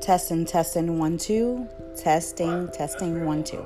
Testing, testing, one, two. Testing, testing, one, two.